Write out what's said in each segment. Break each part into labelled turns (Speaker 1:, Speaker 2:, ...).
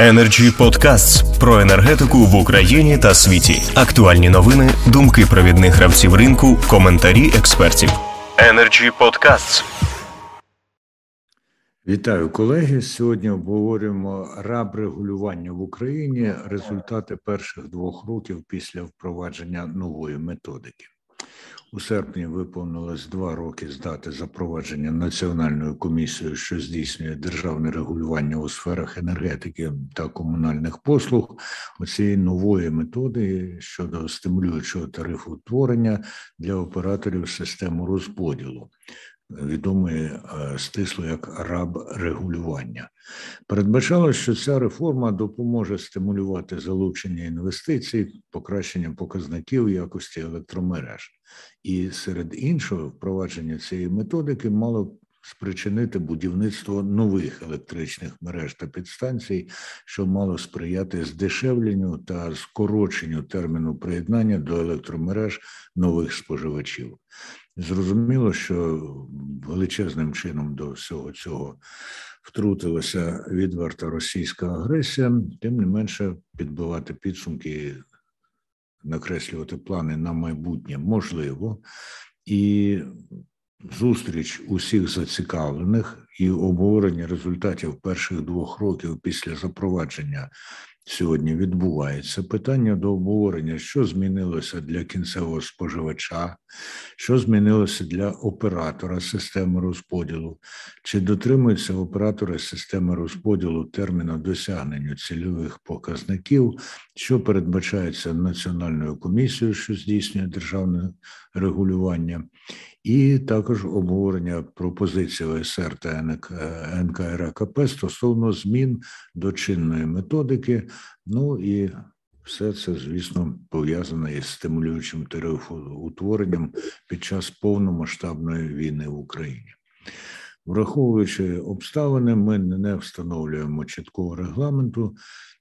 Speaker 1: Energy Podcasts про енергетику в Україні та світі. Актуальні новини, думки провідних гравців ринку, коментарі експертів. Energy Podcasts.
Speaker 2: Вітаю колеги. Сьогодні обговорюємо раб регулювання в Україні. Результати перших двох років після впровадження нової методики. У серпні виповнилось два роки з дати запровадження національною комісією, що здійснює державне регулювання у сферах енергетики та комунальних послуг. Оцієї нової методи щодо стимулюючого тарифу утворення для операторів системи розподілу відомий е, стисло як раб регулювання. Передбачалося, що ця реформа допоможе стимулювати залучення інвестицій, покращення показників якості електромереж, і серед іншого, впровадження цієї методики мало спричинити будівництво нових електричних мереж та підстанцій, що мало сприяти здешевленню та скороченню терміну приєднання до електромереж нових споживачів. Зрозуміло, що величезним чином до всього цього втрутилася відверта російська агресія, тим не менше підбивати підсумки, накреслювати плани на майбутнє можливо, і зустріч усіх зацікавлених і обговорення результатів перших двох років після запровадження сьогодні відбувається. Питання до обговорення, що змінилося для кінцевого споживача, що змінилося для оператора системи розподілу, чи дотримуються оператори системи розподілу терміну досягнення цільових показників, що передбачається національною комісією, що здійснює державне регулювання і також обговорення пропозиції ОСР та НКРКП стосовно змін до чинної методики. Ну і все це, звісно, пов'язане із стимулюючим тарифоутворенням під час повномасштабної війни в Україні. Враховуючи обставини, ми не встановлюємо чіткого регламенту.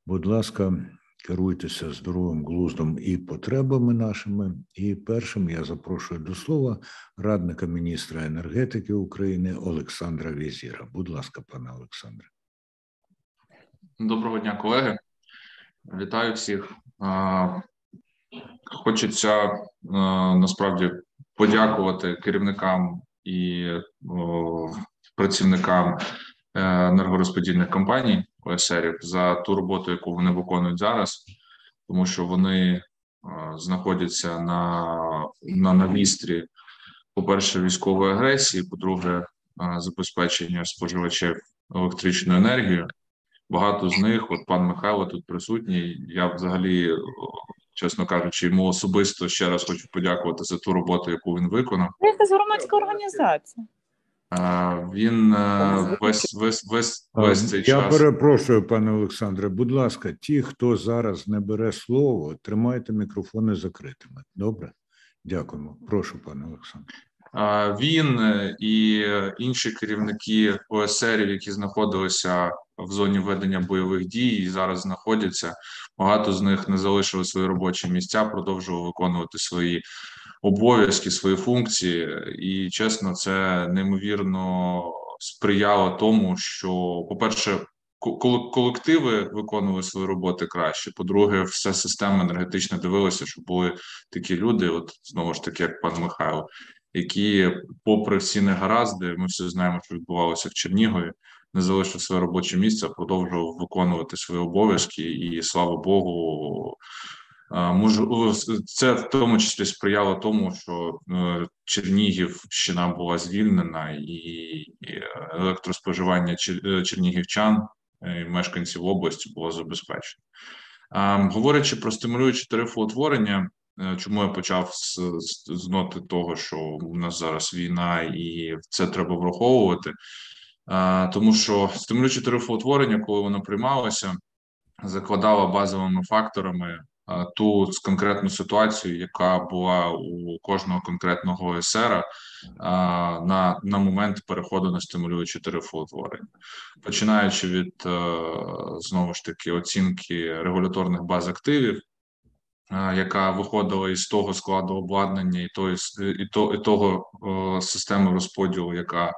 Speaker 2: Будь ласка, керуйтеся здоровим глуздом і потребами нашими. І першим я запрошую до слова радника міністра енергетики України Олександра Візіра. Будь ласка, пане Олександре.
Speaker 3: Доброго дня, колеги. Вітаю всіх. Хочеться насправді подякувати керівникам і працівникам е, енергорозподільних компаній ОСРів за ту роботу, яку вони виконують зараз, тому що вони знаходяться на на навістрі, по-перше, військової агресії, по-друге, забезпечення споживачів електричною енергією. Багато з них, от пан Михайло тут присутній. Я взагалі, чесно кажучи, йому особисто ще раз хочу подякувати за ту роботу, яку він виконав.
Speaker 4: Якась громадська організація.
Speaker 3: Він е, весь весь весь весь цей
Speaker 2: Я
Speaker 3: час.
Speaker 2: Я перепрошую, пане Олександре. Будь ласка, ті, хто зараз не бере слово, тримайте мікрофони закритими. Добре, дякуємо. Прошу, пане Олександре.
Speaker 3: Він е, і інші керівники ОСРів, які знаходилися в зоні ведення бойових дій і зараз знаходяться. Багато з них не залишили свої робочі місця, продовжували виконувати свої обов'язки, свої функції, і чесно, це неймовірно сприяло тому, що, по-перше, колективи виконували свої роботи краще. По-друге, вся система енергетична дивилася, що були такі люди, от знову ж таки, як пан Михайло, які, попри всі негаразди, ми всі знаємо, що відбувалося в Чернігові. Не залишив своє робоче місце, продовжував виконувати свої обов'язки, і слава Богу, Можу це в тому числі сприяло тому, що е, Чернігівщина була звільнена, і електроспоживання е, чернігівчан і мешканців області було забезпечено. Говорячи про стимулюючі тарифоутворення, е, чому я почав з, з ноти того, що у нас зараз війна, і це треба враховувати, тому що стимулюючі тарифоутворення, коли воно приймалося, закладало базовими факторами ту конкретну ситуацію, яка була у кожного конкретного ОСР на на момент переходу на стимулюючі тарифоутворення, починаючи від е, знову ж таки оцінки регуляторних баз активів. Яка виходила із того складу обладнання, і того, і, то, і того о, системи розподілу, яка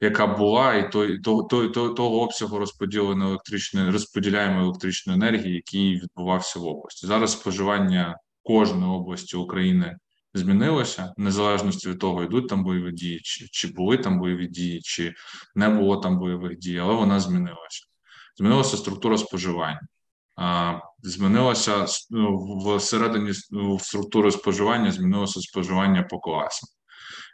Speaker 3: яка була, і той того, того, того, обсягу розподіленої електричної розподіляємої електричної енергії, який відбувався в області. Зараз споживання кожної області України змінилося незалежності від того, йдуть там бойові дії, чи, чи були там бойові дії, чи не було там бойових дій, але вона змінилася. Змінилася структура споживання. Змінилося ну, в середині структури споживання, змінилося споживання по класам.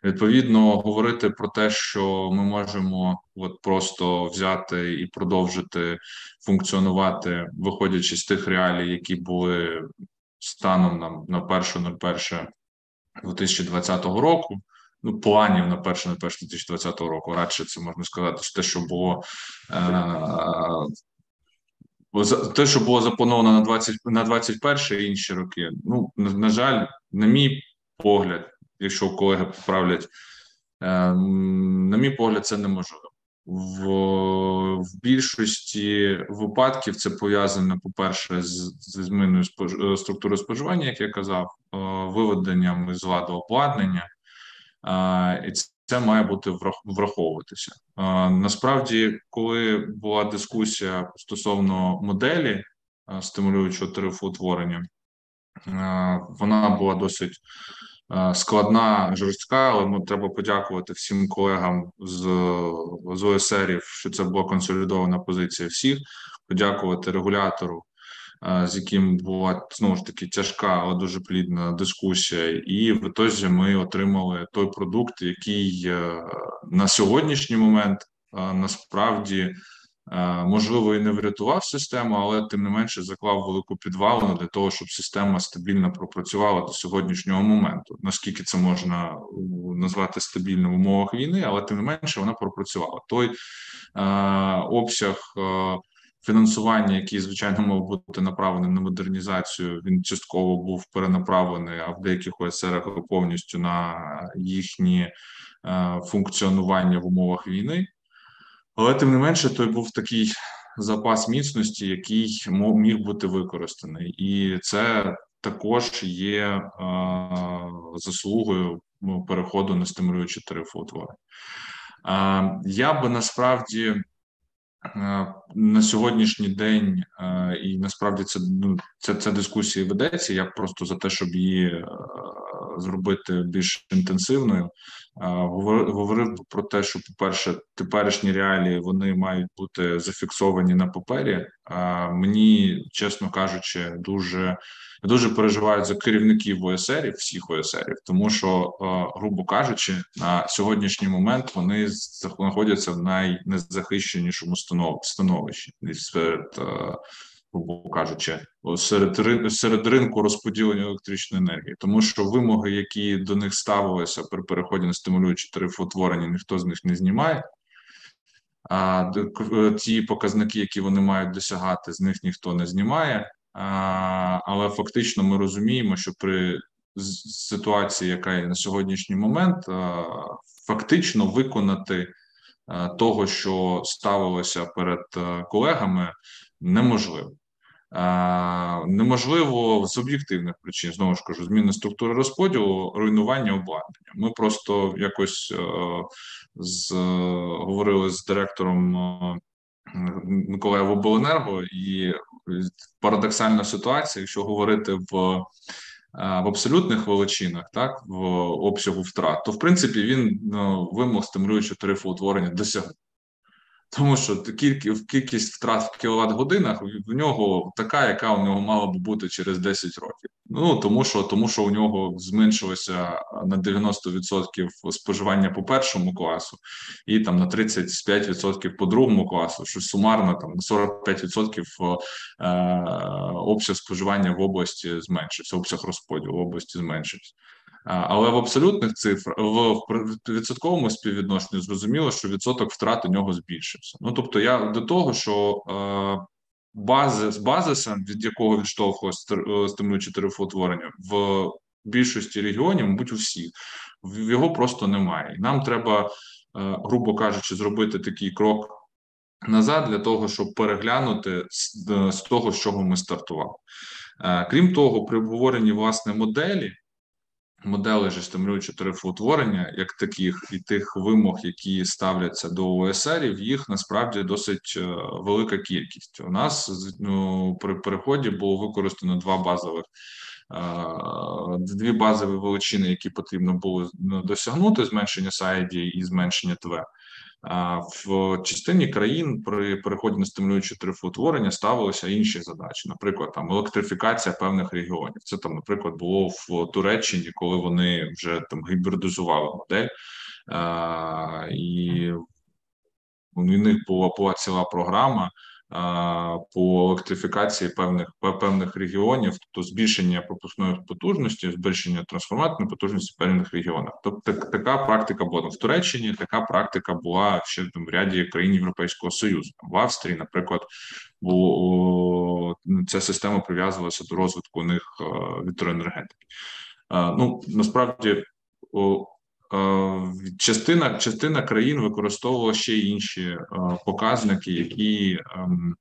Speaker 3: Відповідно, говорити про те, що ми можемо от просто взяти і продовжити функціонувати, виходячи з тих реалій, які були станом на на 1.01 2020 року. Ну, планів на перше на перше 2020 року. Радше це можна сказати, те, що було е, те, що було заплановано на 20 на 21 і інші роки. Ну на, на жаль, на мій погляд, якщо колеги поправлять, е, на мій погляд, це неможливо. В в більшості випадків це пов'язано, по-перше, з, з зміною спож... Е, структури споживання, як я казав, е, виведенням з ладу обладнання, і це має бути враховуватися. Насправді, коли була дискусія стосовно моделі стимулюючого тарифоутворення, вона була досить. Складна, жорстка, але ну, треба подякувати всім колегам з з ОСРів, що це була консолідована позиція всіх. Подякувати регулятору, з яким була знову ж таки тяжка, але дуже плідна дискусія. І в ітозі ми отримали той продукт, який е, на сьогоднішній момент насправді. Е, можливо, і не врятував систему, але тим не менше заклав велику підвалину для того, щоб система стабільно пропрацювала до сьогоднішнього моменту. Наскільки це можна назвати стабільно в умовах війни, але тим не менше вона пропрацювала. Той е, обсяг е, фінансування, який звичайно мав бути направлений на модернізацію, він частково був перенаправлений, а в деяких ОСРах повністю на їхні е, функціонування в умовах війни. Але тим не менше, той був такий запас міцності, який міг бути використаний, і це також є е, заслугою ну, переходу на стимулюючі тарифоутвори. Е, я би насправді. Е, на сьогоднішній день е, і насправді це ну це, це дискусія ведеться. Я просто за те, щоб її е, зробити більш інтенсивною. Говорив про те, що, по-перше, теперішні реалії вони мають бути зафіксовані на папері. Мені, чесно кажучи, дуже дуже переживають за керівників ОСРів, всіх ОСРів, тому що, грубо кажучи, на сьогоднішній момент вони знаходяться в найнезахищенішому становищі серед грубо кажучи, серед серед ринку розподілення електричної енергії, тому що вимоги, які до них ставилися при переході на стимулюючі тарифоутворення, ніхто з них не знімає. А ті показники, які вони мають досягати, з них ніхто не знімає. А, Але фактично ми розуміємо, що при ситуації, яка є на сьогоднішній момент, фактично виконати того, що ставилося перед колегами, неможливо. Неможливо з об'єктивних причин знову ж кажу, зміни структури розподілу, руйнування обладнання. Ми просто якось е, з говорили з директором е, Обленерго, і парадоксальна ситуація, якщо говорити в е, в абсолютних величинах, так в обсягу втрат, то в принципі він ну, вимог стимулюючого тарифу утворення досягнув. Тому що кількість втрат в кіловат годинах в нього така, яка у нього мала б бути через 10 років. Ну тому що тому, що у нього зменшилося на 90% споживання по першому класу, і там на 35% по другому класу, що сумарно там на 45% е, обсяг споживання в області зменшився, обсяг розподілу в області зменшився. Але в абсолютних цифрах в відсотковому співвідношенні зрозуміло, що відсоток втрат у нього збільшився. Ну тобто, я до того, що е, бази з базиса, від якого відштовхувалося е, стимулюючи тарифоутворення, в більшості регіонів, мабуть, у всіх його просто немає. І нам треба, е, грубо кажучи, зробити такий крок назад для того, щоб переглянути з, з того, з чого ми стартували. Крім того, при обговоренні власне моделі. Моделей же стимулюючого тарифоутворення, як таких, і тих вимог, які ставляться до ОСРів, їх насправді досить е, велика кількість. У нас ну, при переході було використано два базових. Е, дві базові величини, які потрібно було ну, досягнути: зменшення сайді і зменшення ТВ. В частині країн при переході на стимулюючі тарифоутворення ставилися інші задачі, наприклад, там електрифікація певних регіонів. Це там, наприклад, було в Туреччині, коли вони вже там гібридизували модель, і у них була була ціла програма по електрифікації певних певних регіонів, тобто збільшення пропускної потужності, збільшення трансформаторної потужності в певних регіонах. Тобто така практика була в Туреччині. Така практика була ще в ряді країн Європейського союзу. В Австрії, наприклад, бо ця система прив'язувалася до розвитку у них вітроенергетики. Ну насправді. Частина частина країн використовувала ще інші показники, які ем,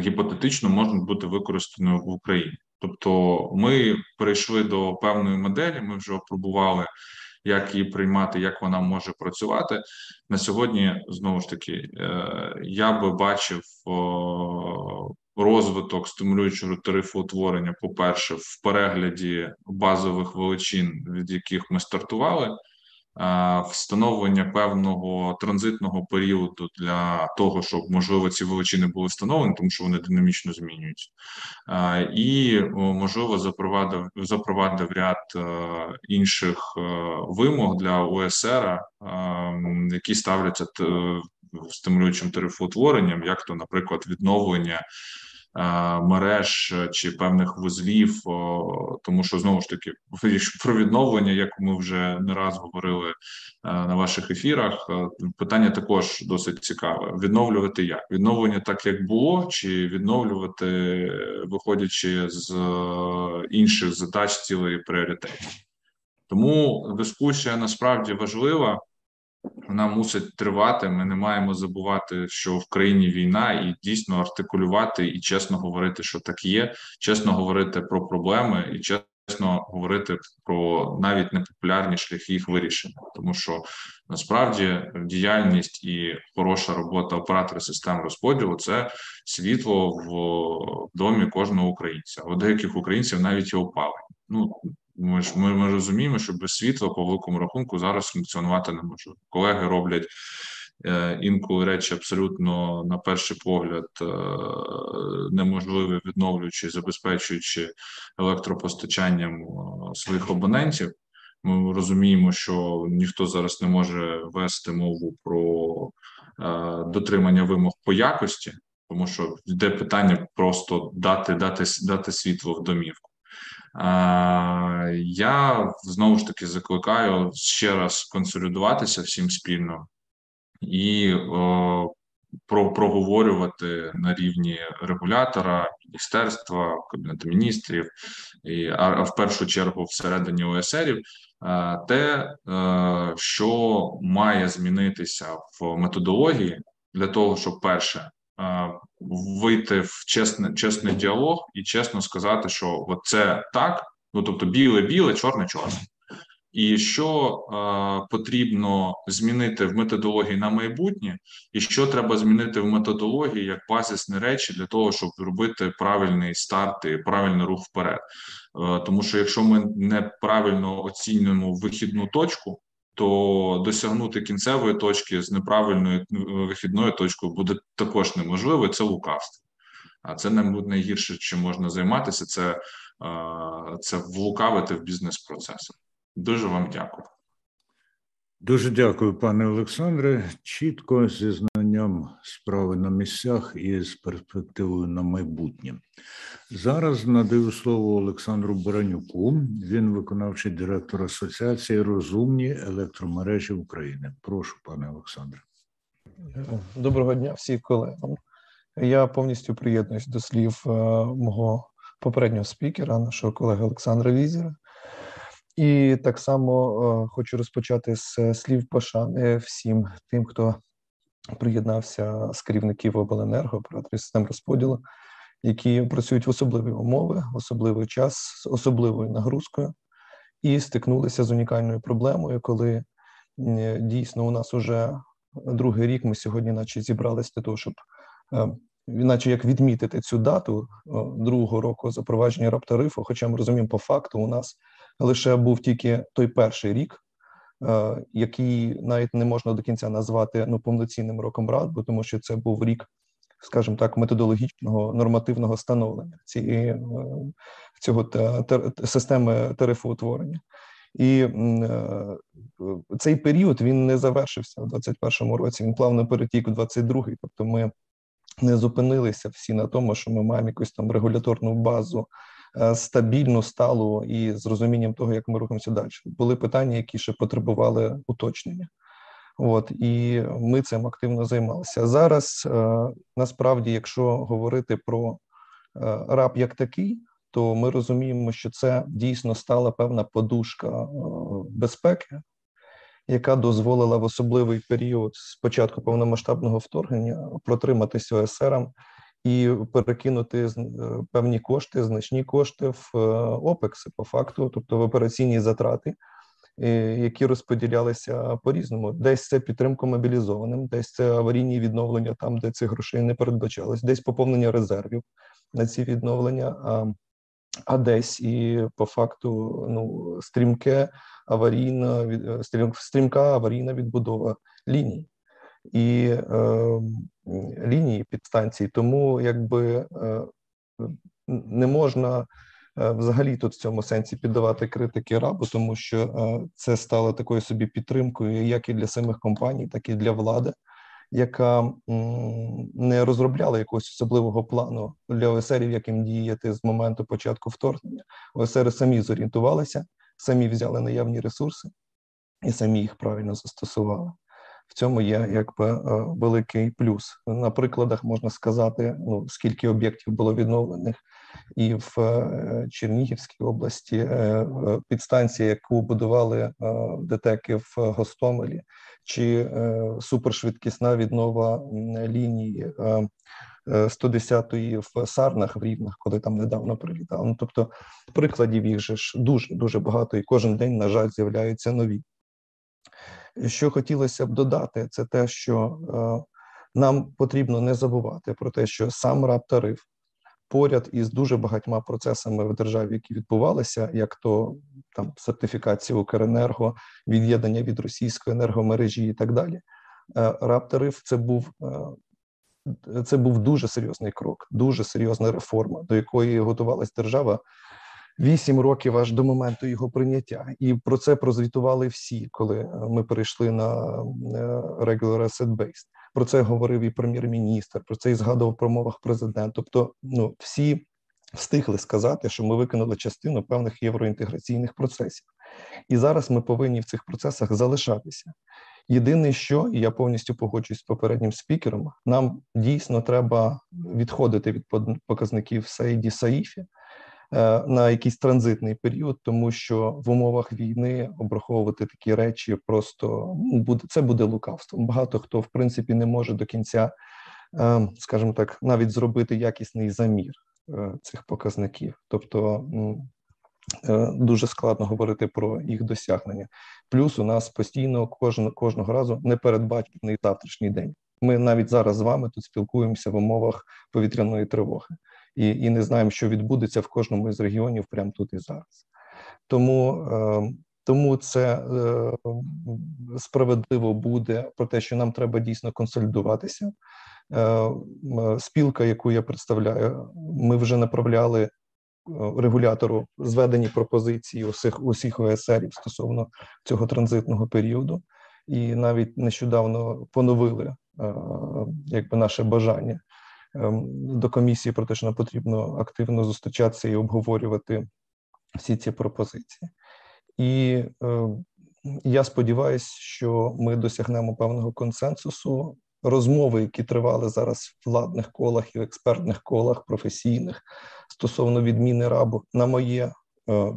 Speaker 3: гіпотетично можуть бути використані в Україні. Тобто, ми перейшли до певної моделі. Ми вже опробували, як її приймати, як вона може працювати на сьогодні. Знову ж таки, е, я би бачив розвиток стимулюючого тарифу утворення. По перше, в перегляді базових величин, від яких ми стартували встановлення певного транзитного періоду для того, щоб можливо ці величини були встановлені, тому що вони динамічно змінюються, і можливо запровадив запровадив ряд е, інших е, вимог для ОСР, які ставляться стимулюючим тарифоутворенням, як то, наприклад, відновлення. Е, мереж чи певних вузлів, тому що знову ж таки про відновлення, як ми вже не раз говорили е, на ваших ефірах, е, питання також досить цікаве: відновлювати як відновлення, так як було, чи відновлювати, виходячи з інших задач, цілої пріоритетів. Тому дискусія насправді важлива вона мусить тривати. Ми не маємо забувати, що в країні війна, і дійсно артикулювати і чесно говорити, що так є, чесно говорити про проблеми і чесно говорити про навіть непопулярні шляхи їх вирішення, тому що насправді діяльність і хороша робота оператора систем розподілу це світло в домі кожного українця. У деяких українців навіть і опалення. Ну ми ж ми, ми розуміємо, що без світла по великому рахунку зараз функціонувати не може. Колеги роблять е, інколи речі абсолютно на перший погляд е, неможливі, відновлюючи, забезпечуючи електропостачанням е, своїх абонентів. Ми розуміємо, що ніхто зараз не може вести мову про е, дотримання вимог по якості, тому що йде питання просто дати дати, дати світло в домівку. Я знову ж таки закликаю ще раз консолідуватися всім спільно і про проговорювати на рівні регулятора, міністерства, кабінету міністрів, і а в першу чергу всередині ОСРів. Те, е, що має змінитися в методології для того, щоб перше вийти в чесний, чесний діалог і чесно сказати, що це так, ну тобто біле-біле, чорне-чорне. І що е, потрібно змінити в методології на майбутнє, і що треба змінити в методології як базисні речі для того, щоб робити правильний старт і правильний рух вперед. Е, тому що якщо ми неправильно оцінюємо вихідну точку, то досягнути кінцевої точки з неправильною вихідною точкою буде також неможливо. Це лукавство. А це найгірше, чим можна займатися. Це це влукавити в бізнес-процесах. Дуже вам дякую.
Speaker 2: Дуже дякую, пане Олександре. Чітко зі знанням справи на місцях і з перспективою на майбутнє. Зараз надаю слово Олександру Баранюку. Він виконавчий директор Асоціації Розумні електромережі України. Прошу, пане Олександре.
Speaker 5: Доброго дня всім колегам. Я повністю приєднуюсь до слів е, мого попереднього спікера, нашого колеги Олександра Візера. І так само е, хочу розпочати з слів пошани всім тим, хто приєднався з керівників обленерго, операторів систем розподілу, які працюють в особливі умови, в особливий час з особливою нагрузкою. і стикнулися з унікальною проблемою, коли дійсно у нас уже другий рік ми сьогодні, наче зібралися для того, щоб іначе як відмітити цю дату другого року запровадження раптарифу, хоча ми розуміємо, по факту у нас лише був тільки той перший рік, який навіть не можна до кінця назвати ну повноцінним роком рад, тому що це був рік, скажімо так, методологічного нормативного становлення цієї е, цього тер, системи тарифоутворення. І е, цей період він не завершився в 21-му році. Він плавно перетік у 22-й. Тобто, ми не зупинилися всі на тому, що ми маємо якусь там регуляторну базу е, стабільну, сталу і з розумінням того, як ми рухаємося далі. Були питання, які ще потребували уточнення. От і ми цим активно займалися зараз. Е, насправді, якщо говорити про е, раб як такий, то ми розуміємо, що це дійсно стала певна подушка безпеки яка дозволила в особливий період з початку повномасштабного вторгнення протриматися ОСРам і перекинути е, певні кошти, значні кошти в е, ОПЕКСи по факту, тобто в операційні затрати. Е, які розподілялися по різному, десь це підтримка мобілізованим, десь це аварійні відновлення, там де цих грошей не передбачалось, десь поповнення резервів на ці відновлення. А а десь і по факту ну стрімке аварійна стрімка аварійна відбудова ліній і е, лінії підстанцій. Тому якби е, не можна е, взагалі тут в цьому сенсі піддавати критики рабу, тому що е, це стало такою собі підтримкою, як і для самих компаній, так і для влади яка не розробляла якогось особливого плану для ОСРів, яким діяти з моменту початку вторгнення. ОСРи самі зорієнтувалися, самі взяли наявні ресурси і самі їх правильно застосували. В цьому є якби е, великий плюс. На прикладах можна сказати, ну скільки об'єктів було відновлених, і в е, Чернігівській області е, підстанція, яку будували ДТЕКи в Гостомелі, чи супершвидкісна віднова лінії 110-ї в Сарнах в Рівнах, коли там недавно прилітав. Ну тобто прикладів їх же ж дуже дуже багато, і кожен день, на жаль, з'являються нові. Що хотілося б додати, це те, що е, нам потрібно не забувати про те, що сам РАП-тариф поряд із дуже багатьма процесами в державі, які відбувалися, як то там сертифікація Укренерго, від'єднання від російської енергомережі і так далі. Е, РАП-тариф це був. Е, це був дуже серйозний крок, дуже серйозна реформа, до якої готувалась держава Вісім років аж до моменту його прийняття, і про це прозвітували всі, коли е, ми перейшли на е, regular asset based. Про це говорив і прем'єр-міністр. Про це і згадував про мовах президент. Тобто, ну всі встигли сказати, що ми виконали частину певних євроінтеграційних процесів, і зараз ми повинні в цих процесах залишатися. Єдине, що і я повністю погоджуюсь з попереднім спікером, нам дійсно треба відходити від показників Саїді Саїфі. Е, на якийсь транзитний період, тому що в умовах війни обраховувати такі речі просто ну, буде це буде лукавством. Багато хто в принципі не може до кінця, е, скажімо так, навіть зробити якісний замір е, цих показників, тобто. Дуже складно говорити про їх досягнення. Плюс у нас постійно кожен, кожного разу непередбачений завтрашній день. Ми навіть зараз з вами тут спілкуємося в умовах повітряної тривоги і і не знаємо, що відбудеться в кожному із регіонів прямо тут і зараз. Тому е, тому це е, справедливо буде про те, що нам треба дійсно консолідуватися. Е, спілка, яку я представляю, ми вже направляли е, регулятору зведені пропозиції усіх усіх ОСРів стосовно цього транзитного періоду, і навіть нещодавно поновили е, якби наше бажання Ем, до комісії про те, що нам потрібно активно зустрічатися і обговорювати всі ці пропозиції. І е, я сподіваюся, що ми досягнемо певного консенсусу. Розмови, які тривали зараз в владних колах і в експертних колах професійних стосовно відміни рабу, на моє е,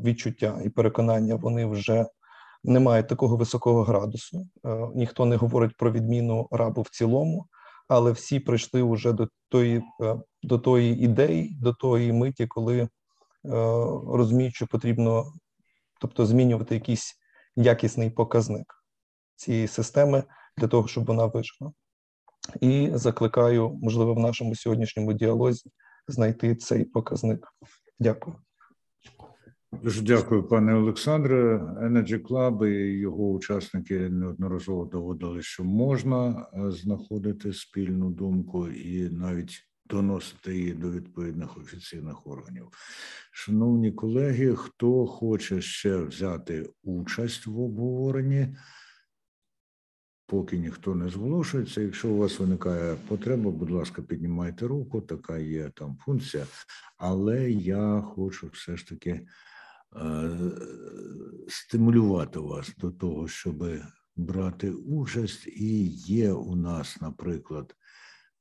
Speaker 5: відчуття і переконання, вони вже не мають такого високого градусу. Е, ніхто не говорить про відміну рабу в цілому але всі прийшли вже до тої е, до тої ідеї, до тої миті, коли е, розуміють, що потрібно тобто змінювати якийсь якісний показник цієї системи для того, щоб вона вижила. І закликаю, можливо, в нашому сьогоднішньому діалозі знайти цей показник. Дякую.
Speaker 2: Дуже дякую, пане Олександре. Energy Club і його учасники неодноразово доводили, що можна е, знаходити спільну думку і навіть доносити її до відповідних офіційних органів. Шановні колеги, хто хоче ще взяти участь в обговоренні? Поки ніхто не зголошується. Якщо у вас виникає потреба, будь ласка, піднімайте руку, така є там функція. Але я хочу все ж таки стимулювати вас до того, щоб брати участь. І є у нас, наприклад,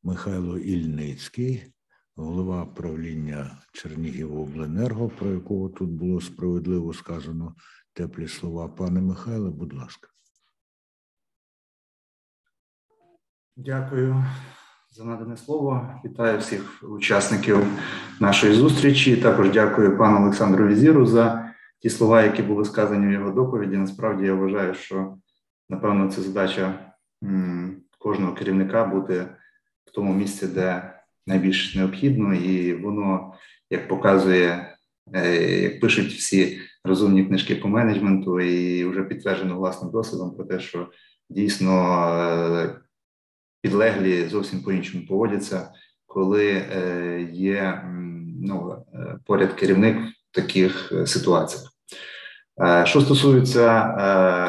Speaker 2: Михайло Ільницький, голова правління Чернігівобленерго, про якого тут було справедливо сказано теплі слова. Пане Михайле, будь ласка.
Speaker 6: Дякую за надане слово. Вітаю всіх учасників нашої зустрічі. Також дякую пану Олександру Візіру за ті слова, які були сказані в його доповіді. Насправді я вважаю, що напевно це задача кожного керівника бути в тому місці, де найбільш необхідно, і воно як показує, е, як пишуть всі розумні книжки по менеджменту, і вже підтверджено власним досвідом про те, що дійсно е, підлеглі зовсім по-іншому поводяться, коли е, є ну, поряд керівник в таких ситуаціях. Що стосується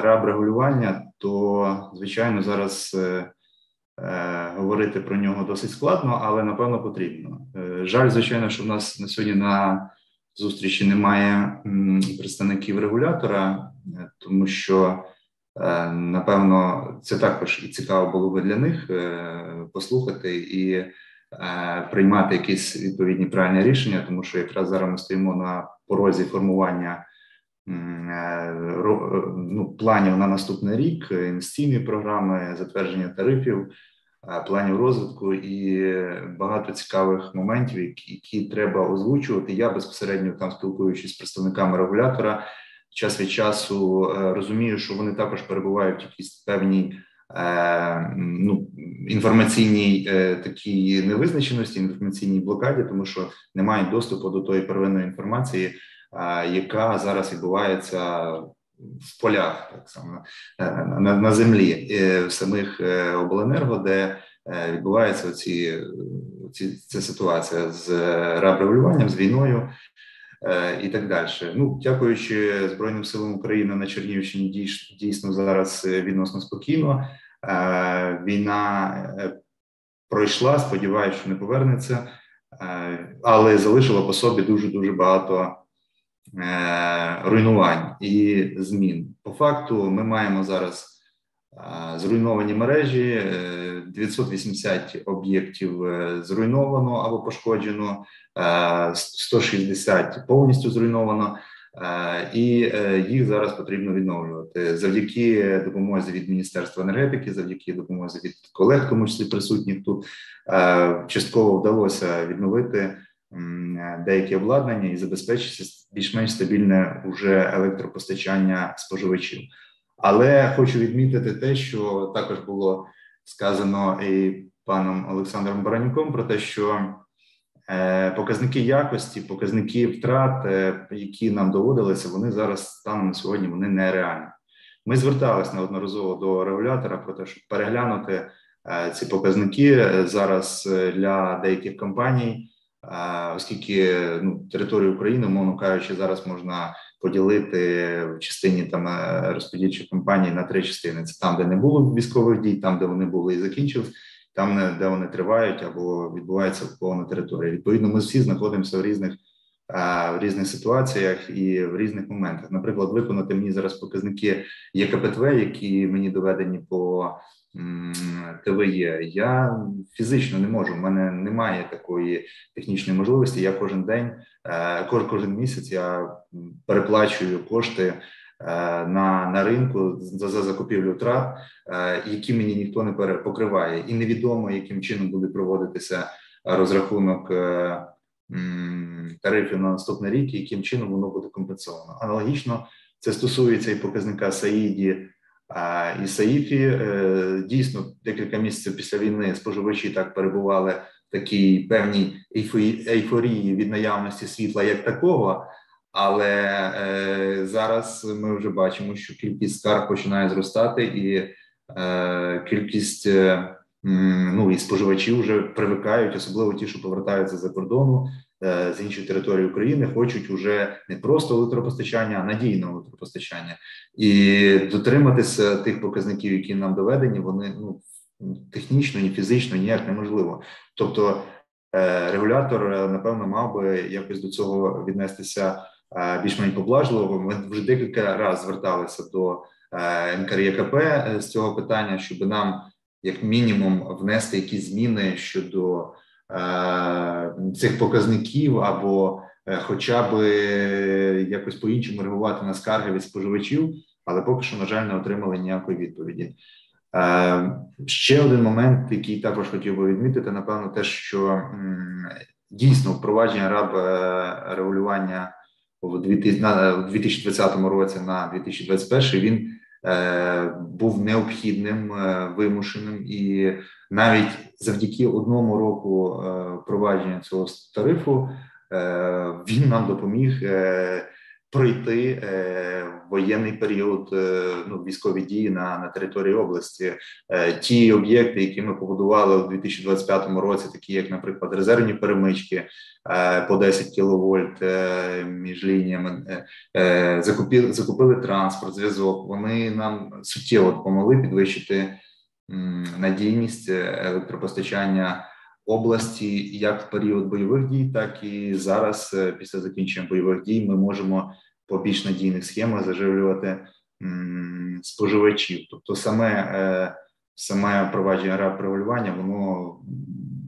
Speaker 6: раб регулювання, то звичайно зараз Е, говорити про нього досить складно, але напевно потрібно. Е, жаль, звичайно, що в нас на сьогодні на зустрічі немає представників регулятора, е, тому що напевно це також і цікаво було би для них послухати і приймати якісь відповідні правильні рішення, тому що якраз зараз ми стоїмо на порозі формування. Ну, планів на наступний рік, інвестиційної програми, затвердження тарифів, Е, планів розвитку і багато цікавих моментів, які треба озвучувати. Я безпосередньо там спілкуючись з представниками регулятора, час від часу е, розумію, що вони також перебувають в якійсь певній. Е, ну, інформаційній такій невизначеності, інформаційній блокаді, тому що немає доступу до тої первинної інформації, яка зараз відбувається в полях, так само е, на на землі е, в самих е, обленерго, де відбувається оці, оці ця ситуація з рабрегулюванням, з війною і так далі. Ну, дякуючи Збройним силам України на Чернігівщині, дійсно зараз відносно спокійно. Війна пройшла, сподіваюся, що не повернеться, але залишила по собі дуже дуже багато. Е, руйнувань і змін. По факту, ми маємо зараз е, зруйновані мережі, 980 е, об'єктів зруйновано або пошкоджено, 160 повністю зруйновано. І їх зараз потрібно відновлювати завдяки допомозі від міністерства енергетики, завдяки допомозі від колег, тому числі присутніх тут частково вдалося відновити деякі обладнання і забезпечити більш-менш стабільне уже електропостачання споживачів. Але хочу відмітити те, що також було сказано і паном Олександром Баранюком про те, що е, показники якості, показники втрат, е, які нам доводилися, вони зараз станом на сьогодні вони нереальні. Ми зверталися неодноразово до регулятора про те, щоб переглянути е, ці показники зараз для деяких компаній оскільки ну, територію України, мовно кажучи, зараз можна поділити в частині там е, розподільчих компаній на три частини: це там, де не було військових дій, там де вони були і закінчились, там де вони тривають або відбувається окупована територія. Відповідно, ми всі знаходимося в різних. В різних ситуаціях і в різних моментах, наприклад, виконати мені зараз показники ЄКПТВ, які мені доведені по ТВЄ. Я фізично не можу. У мене немає такої технічної можливості. Я кожен день, е, кожен кожен місяць я переплачую кошти е, на на ринку за за закупівлю трат, е, які мені ніхто не покриває, і невідомо яким чином буде проводитися розрахунок тарифів на наступний рік, і яким чином воно буде компенсовано. Аналогічно Це стосується і показника Саїді і Саїфі. Дійсно, декілька місяців після війни споживачі так перебували в такій певній ейфорії від наявності світла як такого. Але е, зараз ми вже бачимо, що кількість скарг починає зростати, і е, кількість е, ну і споживачів вже привикають, особливо ті, що повертаються за кордону е, з іншої території України, хочуть уже не просто електропостачання, а надійного електропостачання, і дотриматися тих показників, які нам доведені, вони ну технічно, ні фізично ніяк неможливо. Тобто е, регулятор е, напевно мав би якось до цього віднестися більш-менш поблажливо. Ми вже декілька разів зверталися до НКРЄКП з цього питання, щоб нам як мінімум внести якісь зміни щодо е, цих показників, або е, хоча б якось по іншому реагувати на скарги від споживачів, але поки що, на жаль, не отримали ніякої відповіді. Е, ще один момент, який також хотів би відмітити, напевно, те, що дійсно впровадження раб е, регулювання в 2020 році на 2021 він Е, був необхідним, е, вимушеним, і навіть завдяки одному року провадження впровадження цього тарифу він нам допоміг пройти е, воєнний період, е, ну військові дії на на території області. Е, ті об'єкти, які ми побудували у 2025 році, такі як, наприклад, резервні перемички по 10 кВт е, між лініями, закупили, закупили транспорт, зв'язок. Вони нам суттєво допомогли підвищити надійність електропостачання області, як в період бойових дій, так і зараз, е, після закінчення бойових дій, ми можемо по більш надійних схемах заживлювати споживачів. Тобто, саме е, саме впровадження регулювання, воно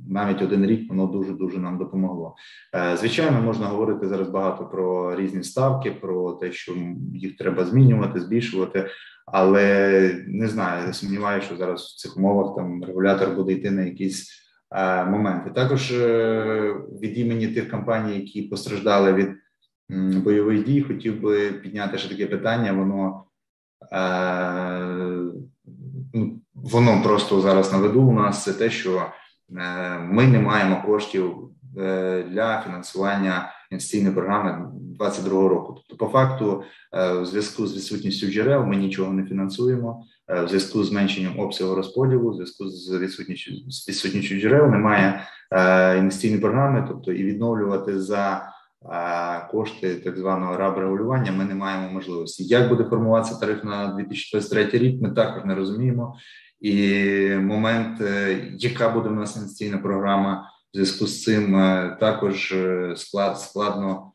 Speaker 6: навіть один рік воно дуже дуже нам допомогло. Е, звичайно, можна говорити зараз багато про різні ставки, про те, що їх треба змінювати, збільшувати. Але не знаю, сумніваюся, що зараз в цих умовах там регулятор буде йти на якісь моменти. Також е, від імені тих компаній, які постраждали від бойових дій, хотів би підняти ще таке питання. Воно е, ну, воно просто зараз на виду у нас це те, що ми не маємо коштів для фінансування інвестиційної програми 22 року. Тобто, по факту, в зв'язку з відсутністю джерел, ми нічого не фінансуємо. Е, в зв'язку з зменшенням обсягу розподілу, в зв'язку з відсутністю з відсутністю джерел, немає е, інвестиційної програми, тобто і відновлювати за е, кошти так званого раб регулювання. Ми не маємо можливості. Як буде формуватися тариф на 2023 рік? Ми також не розуміємо. І момент, яка буде в нас інвестиційна програма, в зв'язку з цим також склад складно.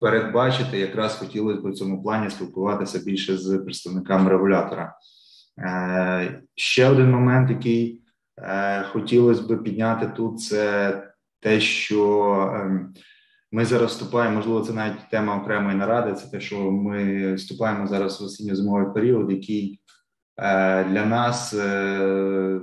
Speaker 6: Передбачити якраз хотілося б в цьому плані спілкуватися більше з представниками регулятора. Е, ще один момент, який е, хотілося б підняти тут, це те, що ем, ми зараз вступаємо, можливо, це навіть тема окремої наради. Це те, що ми вступаємо зараз в осінньо-зимовий період, який е, для нас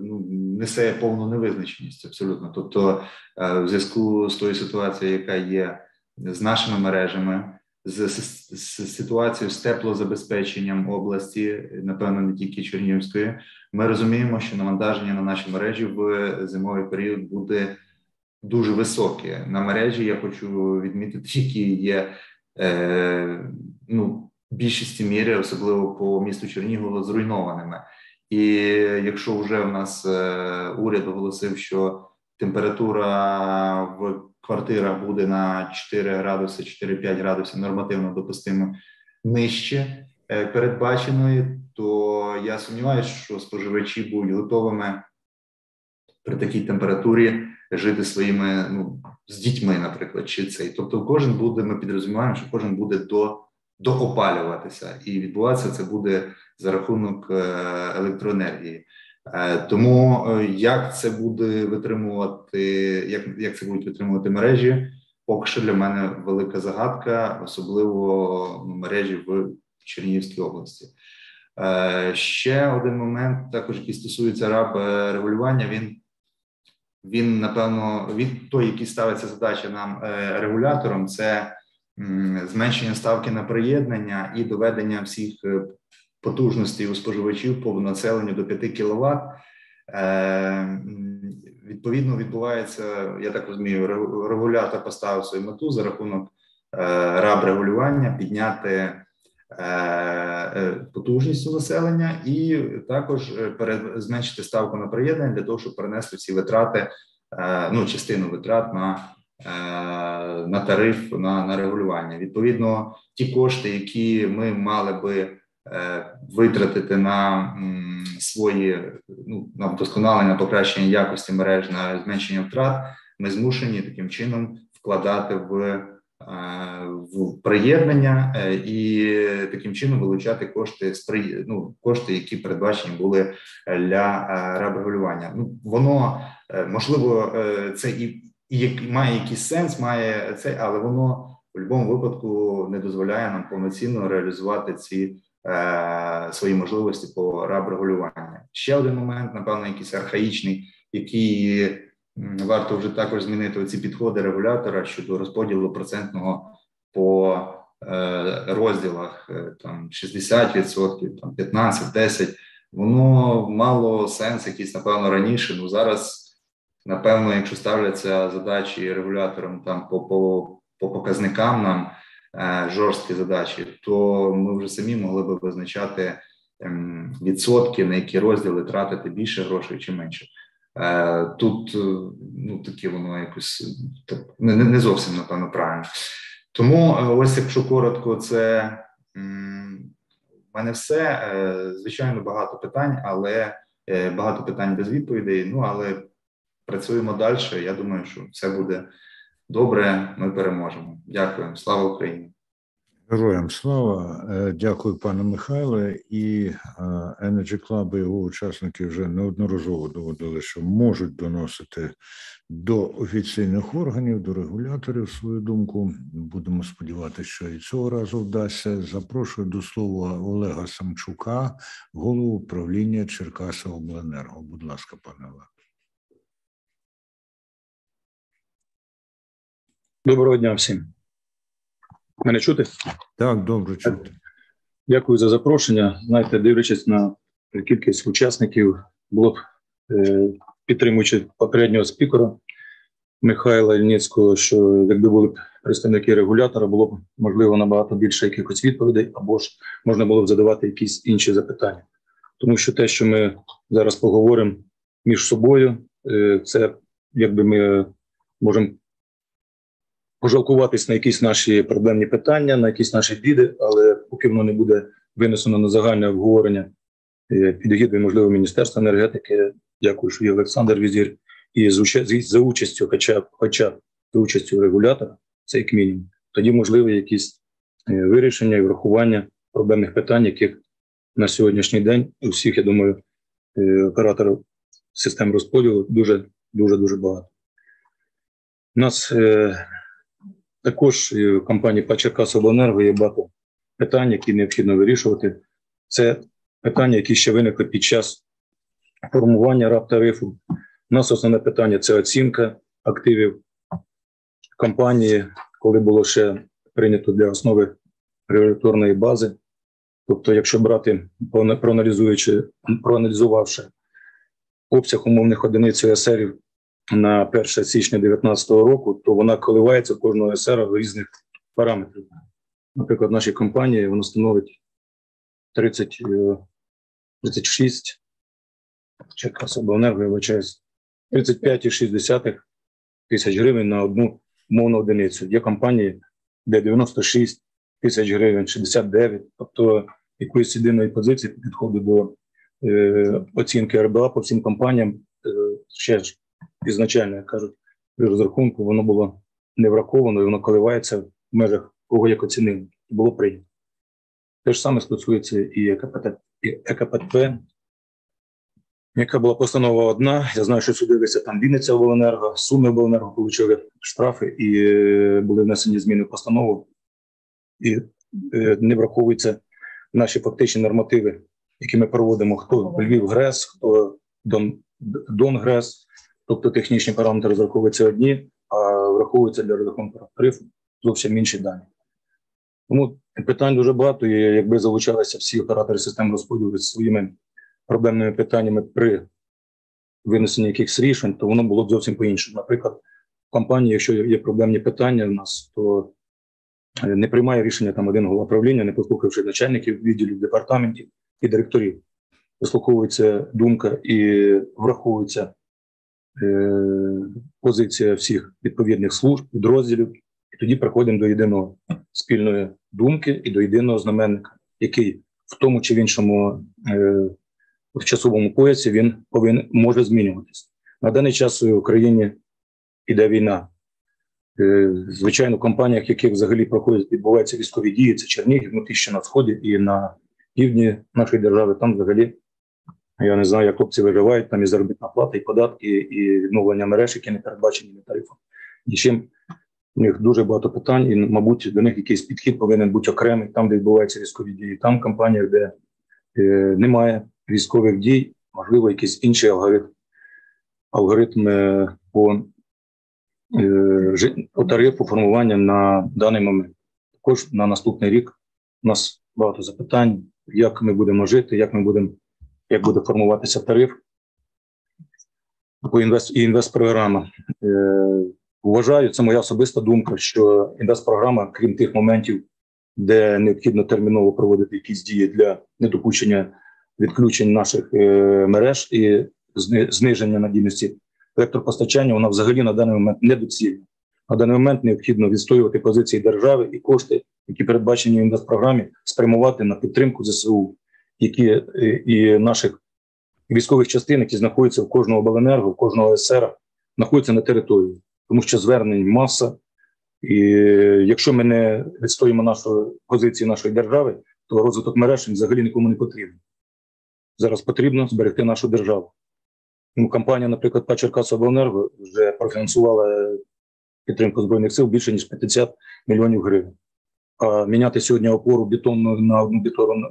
Speaker 6: ну, несе повну невизначеність абсолютно. Тобто, в зв'язку з тою ситуацією, яка є з нашими мережами з, з, з ситуацією з теплозабезпеченням області, напевно, не тільки Чернігівської, ми розуміємо, що навантаження на наші мережі в зимовий період буде дуже високе. На мережі я хочу відмітити, які є е, ну, більшості міри, особливо по місту Чернігово, зруйнованими. І якщо вже в нас е, уряд оголосив, що температура в квартирах буде на 4 градуси, 4-5 градусів нормативно допустимо нижче е, передбаченої, то я сумніваюся, що споживачі будуть готовими при такій температурі жити своїми ну, з дітьми, наприклад, чи цей. Тобто, кожен буде, ми підрозуміємо, що кожен буде до. Доопалюватися і відбуватися це буде за рахунок е, електроенергії. Е, тому е, як це буде витримувати, як як це будуть витримувати мережі, поки що для мене велика загадка, особливо мережі в Чернігівській області. Е, ще один момент, також який стосується раб регулювання. Він він напевно він той, який ставиться задача нам регулятором, це зменшення ставки на приєднання і доведення всіх е, потужностей у споживачів по населенню до 5 кВт. Відповідно, відбувається, я так розумію, регулятор поставив свою мету за рахунок раб регулювання підняти потужність у населення і також зменшити ставку на приєднання для того, щоб перенести всі витрати, ну частину витрат на Е, на тариф на на регулювання. Відповідно, ті кошти, які ми мали би е, витратити на свої ну на вдосконалення, покращення якості мереж на зменшення втрат, ми змушені таким чином вкладати в. Е, в приєднання і таким чином вилучати кошти ну, кошти, які передбачені були для регулювання. Ну воно можливо, це і і має якийсь сенс, має це, але воно в будь-якому випадку не дозволяє нам повноцінно реалізувати ці е, свої можливості по раб регулювання. Ще один момент, напевно, якийсь архаїчний, який варто вже також змінити ці підходи регулятора щодо розподілу процентного по е, розділах е, там 60%, там 15, 10%. Воно мало сенс, якийсь напевно раніше. Ну зараз напевно, якщо ставляться задачі регуляторам там по по, по показникам нам е, жорсткі задачі, то ми вже самі могли би визначати е, відсотки, на які розділи тратити більше грошей чи менше. Е, Тут е, ну таке воно якось не, не зовсім напевно правильно. Тому е, ось, якщо коротко, це в мене все. Е, звичайно, багато питань, але багато питань без відповідей. Ну але працюємо далі. Я думаю, що все буде добре. Ми переможемо. Дякую, слава Україні.
Speaker 2: Героям слава, е, дякую, пане Михайле. І е, Energy Club і його учасники вже неодноразово доводили, що можуть доносити до офіційних органів, до регуляторів свою думку. Будемо сподіватися, що і цього разу вдасться. Запрошую до слова Олега Самчука, голову управління Черкаса Обленерго. Будь ласка, пане Олег.
Speaker 7: Доброго дня всім. Мене чути?
Speaker 2: Так, добре чути.
Speaker 7: Дякую за запрошення. Знаєте, дивлячись на кількість учасників, було б е, підтримуючи попереднього спікера Михайла Ільницького, що якби були б представники регулятора, було б можливо набагато більше якихось відповідей, або ж можна було б задавати якісь інші запитання. Тому що те, що ми зараз поговоримо між собою, е, це якби ми можемо пожалкуватись на якісь наші проблемні питання, на якісь наші біди, але поки воно не буде винесено на загальне обговорення е, під егідою, можливо, Міністерства енергетики, дякую, що є Олександр Візір, і за участю, хоча хоча за участю регулятора, це як мінімум, тоді можливі якісь е, вирішення і врахування проблемних питань, яких на сьогоднішній день у всіх, я думаю, е, операторів систем розподілу дуже дуже дуже багато. У нас також в компанії по Черкасобленерго є багато питань, які необхідно вирішувати. Це питання, які ще виникли під час формування раб тарифу. У нас основне питання це оцінка активів компанії, коли було ще прийнято для основи регуляторної бази. Тобто, якщо брати, проаналізуючи, проаналізувавши обсяг умовних одиниць ОСРів на 1 січня 2019 року, то вона коливається кожного СР в різних параметрах. Наприклад, нашій компанії воно становить 30, 36 Черкасобленерго, я вибачаюсь, 35,6 тисяч гривень на одну мовну одиницю. Є компанії, де 96 тисяч гривень, 69, тобто якоїсь єдиної позиції підходу до е, оцінки РБА по всім компаніям е, ще ж ізначально, як кажуть, при розрахунку воно було не враховано і воно коливається в межах кого як оцінили, було прийнято. Те ж саме стосується і ЕКПТ, і ЕКПТП, яка була постанова одна. Я знаю, що судилися там Вінниця обленерго, Суми обленерго отримали штрафи і е, були внесені зміни в постанову, і е, не враховуються наші фактичні нормативи, які ми проводимо: хто Львів ГРЕС, хто Дон, Дон ГРЕС, Тобто технічні параметри розраховуються одні, а враховуються для розрахунку тарифу зовсім інші дані. Тому питань дуже багато. і Якби залучалися всі оператори систем розподілу з своїми проблемними питаннями при винесенні якихось рішень, то воно було б зовсім по-іншому. Наприклад, в компанії, якщо є проблемні питання в нас, то не приймає рішення там один голова правління, не послухавши начальників відділів департаментів і директорів. Вислуховується думка і враховується позиція всіх відповідних служб, підрозділів, і тоді приходимо до єдиного спільної думки і до єдиного знаменника, який в тому чи в іншому е, в часовому поясі він повинен може змінюватися. На даний час в Україні іде війна. Е, звичайно, в компаніях, яких взагалі проходять відбуваються військові дії, це Чернігів, ще на сході і на півдні нашої держави, там взагалі. Я не знаю, як хлопці виживають, там і заробітна плата, і податки, і відновлення мереж, які не передбачені тарифом. І чим у них дуже багато питань, і, мабуть, до них якийсь підхід повинен бути окремий, там, де відбуваються військові дії, там в компаніях, де е, немає військових дій, можливо, якийсь інший алгоритм, алгоритм е, по, е, по тарифу формування на даний момент. Також на наступний рік у нас багато запитань, як ми будемо жити, як ми будемо, як буде формуватися тариф по інвест і інвестпрограма. Е, Вважаю, це моя особиста думка, що інвестпрограма, крім тих моментів, де необхідно терміново проводити якісь дії для недопущення відключень наших е, мереж і зниження надійності електропостачання, вона взагалі на даний момент недоцільна. На даний момент необхідно відстоювати позиції держави і кошти, які передбачені в інвестпрограмі, спрямувати на підтримку ЗСУ, які е, і наших військових частин, які знаходяться в кожного обленерго, в кожного СР, знаходяться на території тому що звернень маса. І якщо ми не відстоїмо нашу позиції нашої держави, то розвиток мереж взагалі нікому не потрібен. Зараз потрібно зберегти нашу державу. Тому компанія, наприклад, по Черкасобленерго вже профінансувала підтримку збройних сил більше ніж 50 мільйонів гривень. Міняти сьогодні опору бетонну на одну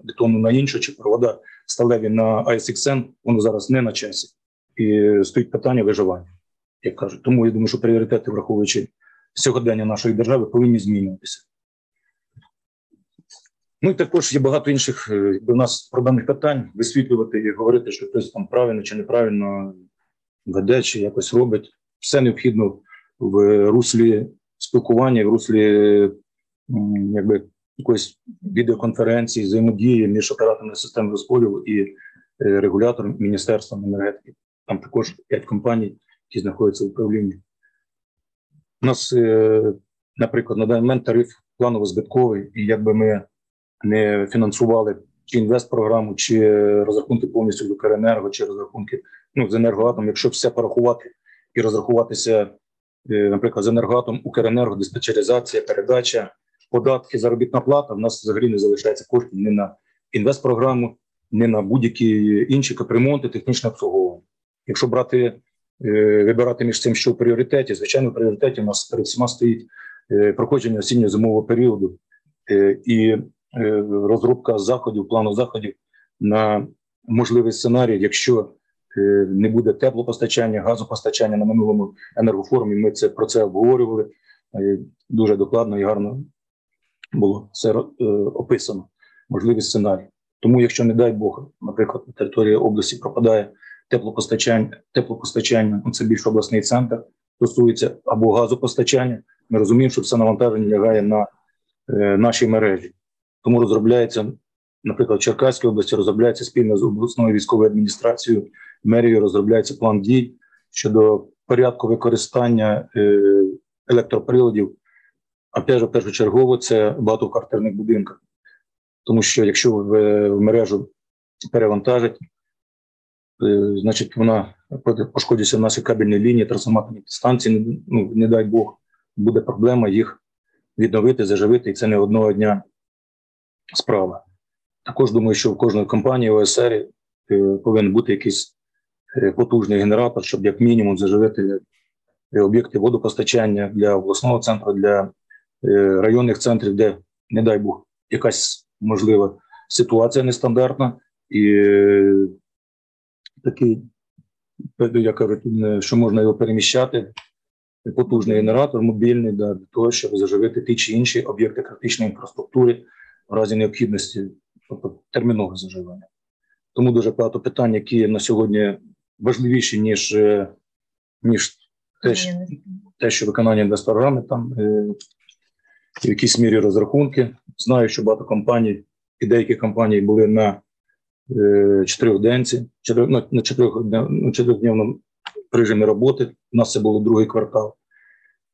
Speaker 7: бетонну, на іншу, чи провода сталеві на ISXN, воно зараз не на часі. І стоїть питання виживання як кажуть. Тому я думаю, що пріоритети, враховуючи сьогодення нашої держави, повинні змінюватися. Ну і також є багато інших е, у нас проблемних питань висвітлювати і говорити, що хтось там правильно чи неправильно веде, чи якось робить. Все необхідно в руслі спілкування, в руслі якби якоїсь відеоконференції, взаємодії між операторами системи розподілу і е, регулятором Міністерством енергетики. Там також п'ять компаній які знаходяться в управлінні. У нас, е, наприклад, на даний момент тариф планово збитковий, і якби ми не фінансували чи інвестпрограму, чи розрахунки повністю з Укренерго, чи розрахунки ну, з енергоатом, якщо все порахувати і розрахуватися, е, наприклад, з енергоатом, Укренерго, диспетчеризація, передача, податки, заробітна плата, в нас взагалі не залишається коштів ні на інвестпрограму, ні на будь-які інші капремонти, технічне обслуговування. Якщо брати Е, вибирати між цим, що в пріоритеті. Звичайно, в пріоритеті у нас перед всіма стоїть е, проходження осінньо-зимового періоду е, і розробка заходів, плану заходів на можливий сценарій, якщо не буде теплопостачання, газопостачання на минулому енергофорумі. Ми це про це обговорювали дуже докладно і гарно було це описано. Можливий сценарій. Тому, якщо не дай Бог, наприклад, на території області пропадає теплопостачання, теплопостачання, ну це більш обласний центр, стосується або газопостачання. Ми розуміємо, що все навантаження лягає на е, наші мережі. Тому розробляється, наприклад, в Черкаській області розробляється спільно з обласною військовою адміністрацією, мерією розробляється план дій щодо порядку використання е, електроприладів. Опять же, першочергово це в багатоквартирних будинках. Тому що якщо в, в мережу перевантажать Е, значить, вона пошкодиться наші кабельні лінії, трансформаторні станції. Ну не дай Бог, буде проблема їх відновити, заживити, і це не одного дня справа. Також думаю, що в кожної компанії ОСР е, повинен бути якийсь е, потужний генератор, щоб як мінімум заживити об'єкти водопостачання для обласного центру, для районних центрів, де, не дай Бог, якась можлива ситуація нестандартна, і такий, як кажуть, що можна його переміщати, потужний генератор мобільний да, для того, щоб заживити ті чи інші об'єкти критичної інфраструктури в разі необхідності, тобто термінове заживання. Тому дуже багато питань, які на сьогодні важливіші, ніж е, ніж те, те, що виконання інвесторами там е, в якійсь мірі розрахунки. Знаю, що багато компаній і деякі компанії були на е, чотирьохденці, чотир, ну, на чотирьохдневному режимі роботи. У нас це було другий квартал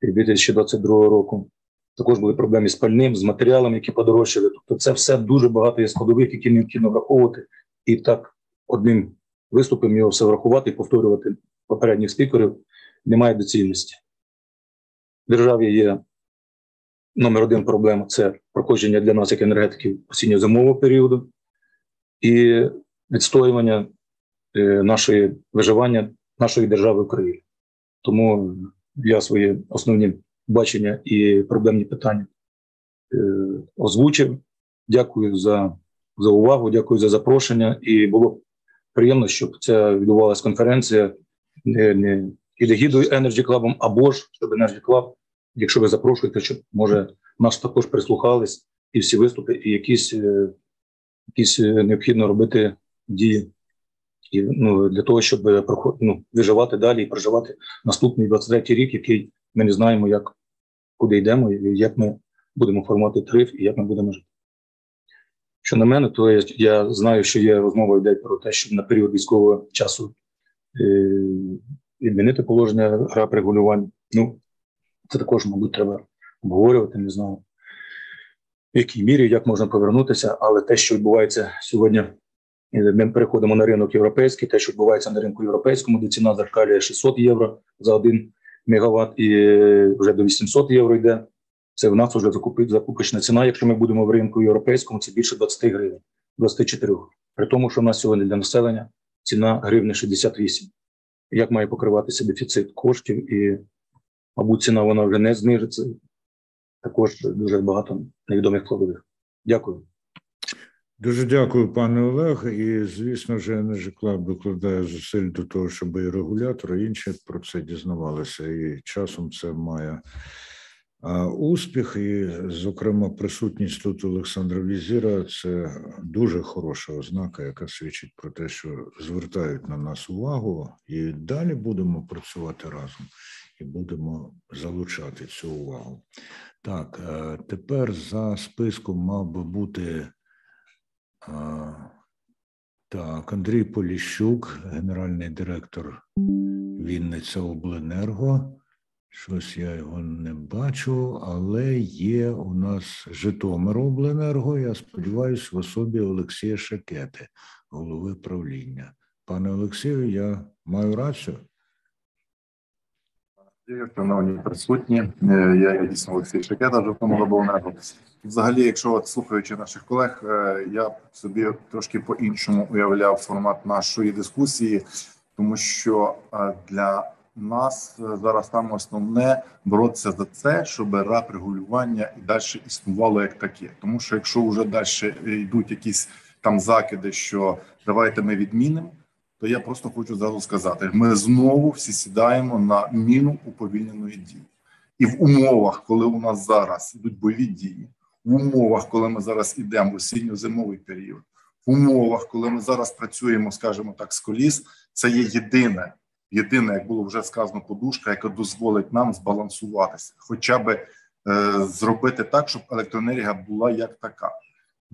Speaker 7: 2022 року. Також були проблеми з пальним, з матеріалами, які подорожчали. Тобто, це все дуже багато є складових, які необхідно враховувати, і так одним виступом його все врахувати і повторювати попередніх спікерів немає доцільності. Державі є номер один проблема це проходження для нас, як енергетиків осінньо-зимового періоду і відстоювання е, нашої виживання нашої держави України. Тому я свої основні бачення і проблемні питання е, озвучив. Дякую за за увагу, дякую за запрошення. І було приємно, щоб це відбувалася конференція не, не Energy Club, або ж щоб Energy Club, якщо ви запрошуєте, щоб може нас також прислухались і всі виступи, і якісь, е, якісь е, необхідно робити дії і ну для того, щоб ну, виживати далі і проживати наступний 23-й рік, який ми не знаємо, як куди йдемо, і як ми будемо формувати тариф і як ми будемо жити. Що на мене, то я, я знаю, що є розмова йде про те, щоб на період військового часу е, відмінити положення гра регулювання. Ну, це також, мабуть, треба обговорювати, не знаю, в якій мірі, як можна повернутися, але те, що відбувається сьогодні ми переходимо на ринок європейський, те, що відбувається на ринку європейському, де ціна зеркалює 600 євро за 1 мегаватт і вже до 800 євро йде. Це в нас вже закупочна ціна. Якщо ми будемо в ринку європейському, це більше 20 гривень, 24. При тому, що в нас сьогодні для населення ціна гривни 68. Як має покриватися дефіцит коштів, і, мабуть, ціна вона вже не знижиться. Також дуже багато невідомих складових. Дякую.
Speaker 2: Дуже дякую, пане Олег. І звісно ж, Energy Club докладає зусиль до того, щоб і регулятор, і інші про це дізнавалися. І часом це має успіх. І, зокрема, присутність тут Олександра Візіра це дуже хороша ознака, яка свідчить про те, що звертають на нас увагу, і далі будемо працювати разом і будемо залучати цю увагу. Так, е, тепер за списком мав би бути. Так, Андрій Поліщук, генеральний директор Вінниця Обленерго. Щось я його не бачу, але є у нас Житомир Обленерго. Я сподіваюся, в особі Олексія Шакети, голови правління. Пане Олексію, я маю рацію.
Speaker 8: Шановні присутні, е, я дійсно Олексій Шакета, Житомир Обленерго. Взагалі, якщо от слухаючи наших колег, е, я собі трошки по-іншому уявляв формат нашої дискусії, тому що е, для нас зараз там основне боротися за це, щоб рап регулювання і далі існувало як таке. Тому що якщо вже далі йдуть якісь там закиди, що давайте ми відмінимо, то я просто хочу зразу сказати: ми знову всі сідаємо на міну уповільненої дії, і в умовах, коли у нас зараз йдуть бойові дії в умовах, коли ми зараз ідемо в осінньо-зимовий період, в умовах, коли ми зараз працюємо, скажімо так, з коліс, це є єдине, єдине, як було вже сказано, подушка, яка дозволить нам збалансуватися, хоча би е, зробити так, щоб електроенергія була як така.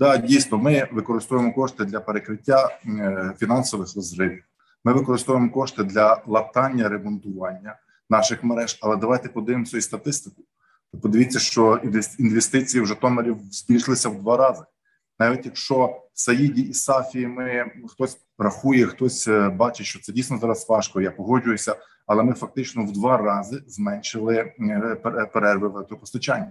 Speaker 8: Да, дійсно, ми використовуємо кошти для перекриття е, фінансових розривів. Ми використовуємо кошти для латання ремонтування наших мереж. Але давайте подивимося і статистику. Подивіться, що інвестиції в Житомирі збільшилися в два рази. Навіть якщо Саїді і Сафії ми хтось рахує, хтось е, бачить, що це дійсно зараз важко. Я погоджуюся, але ми фактично в два рази зменшили е, перерви в електропостачанні.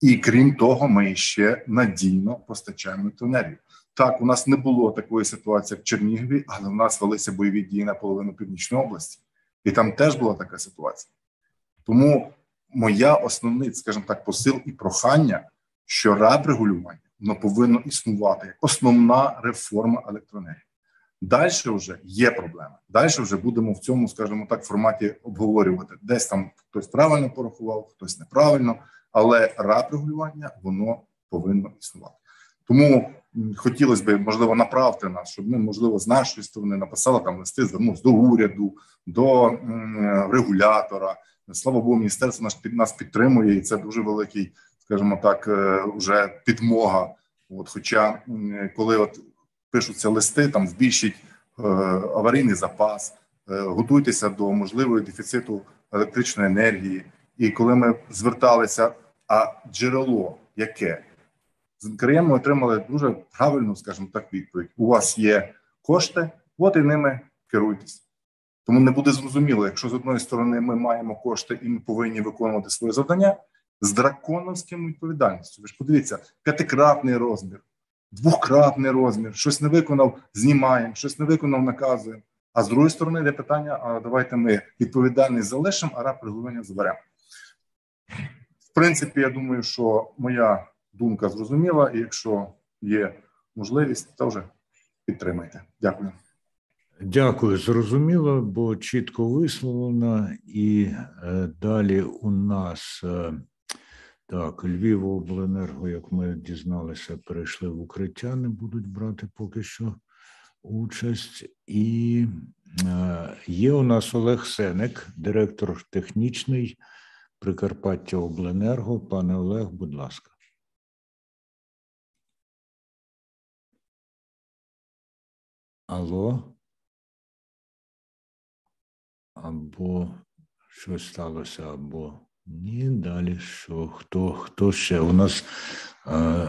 Speaker 8: І крім того, ми ще надійно постачаємо електроенергію. Так, у нас не було такої ситуації в Чернігові, але в нас велися бойові дії на половину північної області, і там теж була така ситуація. Тому моя основний, скажімо так, посил і прохання, що раб регулювання воно повинно існувати як основна реформа електроенергії. Далі вже є проблема. Далі вже будемо в цьому, скажімо так, форматі обговорювати. Десь там хтось правильно порахував, хтось неправильно, але раб регулювання воно повинно існувати. Тому хотілося б, можливо, направити нас, щоб ми, можливо, з нашої сторони написали там листи, звернувся до уряду, до регулятора. Слава Богу, міністерство нас нас підтримує, і це дуже великий, скажімо так, е, вже підмога. От, хоча коли от пишуться листи, там збільшить е, аварійний запас, е, готуйтеся до можливого дефіциту електричної енергії. І коли ми зверталися, а джерело яке з НКРЄ ми отримали дуже правильну, скажімо так, відповідь: у вас є кошти, от і ними керуйтесь. Тому не буде зрозуміло, якщо з одної сторони ми маємо кошти і ми повинні виконувати своє завдання з драконовським відповідальністю. Ви ж подивіться, п'ятикратний розмір, двократний розмір, щось не виконав, знімаємо, щось не виконав, наказуємо. А з другої сторони, йде питання: а давайте ми відповідальність залишимо, а раб регулювання заберемо. В принципі, я думаю, що моя думка зрозуміла, і якщо є можливість, то вже підтримайте. Дякую.
Speaker 2: Дякую, зрозуміло, бо чітко висловлено. І е, далі у нас е, так, Львівобленерго, як ми дізналися, перейшли в укриття, не будуть брати поки що участь. І е, є у нас Олег Сенек, директор технічний Прикарпаття Обленерго. Пане Олег, будь ласка. Алло? Або щось сталося, або ні. Далі що? Хто хто ще? У нас е,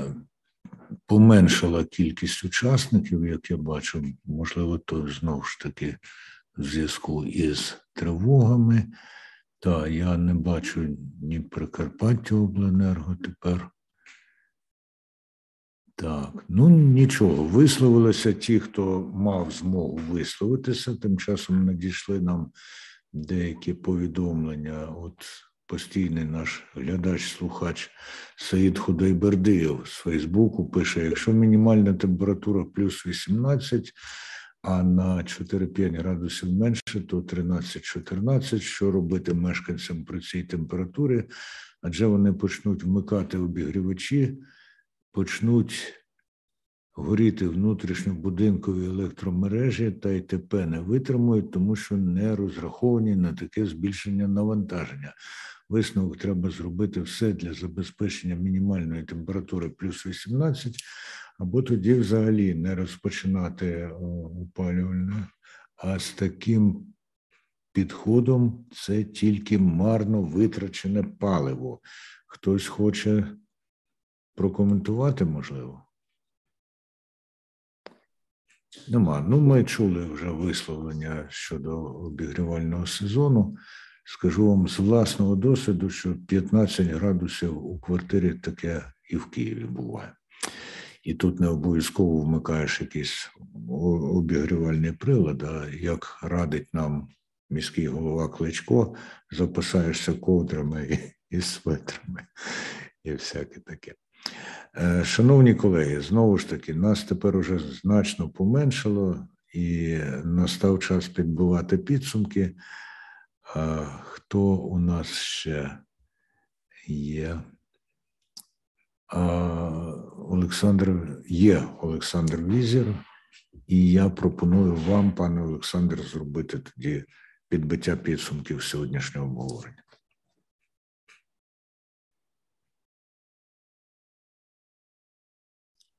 Speaker 2: поменшала кількість учасників, як я бачу, можливо, то знову ж таки в зв'язку із тривогами. Та я не бачу ні Прикарпаття Обленерго тепер. Так, ну нічого, висловилися ті, хто мав змогу висловитися. Тим часом надійшли нам деякі повідомлення. От постійний наш глядач-слухач Саїд Худайбердиєв з Фейсбуку пише: якщо мінімальна температура плюс 18, а на 4-5 градусів менше, то 13-14. Що робити мешканцям при цій температурі? Адже вони почнуть вмикати обігрівачі почнуть горіти внутрішньобудинкові електромережі та ІТП не витримують, тому що не розраховані на таке збільшення навантаження. Висновок треба зробити все для забезпечення мінімальної температури плюс 18, або тоді взагалі не розпочинати опалювальне. А з таким підходом це тільки марно витрачене паливо. Хтось хоче прокоментувати можливо? Нема. Ну, ми чули вже висловлення щодо обігрівального сезону. Скажу вам з власного досвіду, що 15 градусів у квартирі таке і в Києві буває. І тут не обов'язково вмикаєш якийсь обігрівальний прилад, а як радить нам міський голова Кличко, запасаєшся ковдрами і, светрами, і всяке таке. Е, шановні колеги, знову ж таки, нас тепер уже значно поменшало, і настав час підбивати підсумки. Хто у нас ще є? Олександр є Олександр Візір, і я пропоную вам, пане Олександр, зробити тоді підбиття підсумків сьогоднішнього обговорення.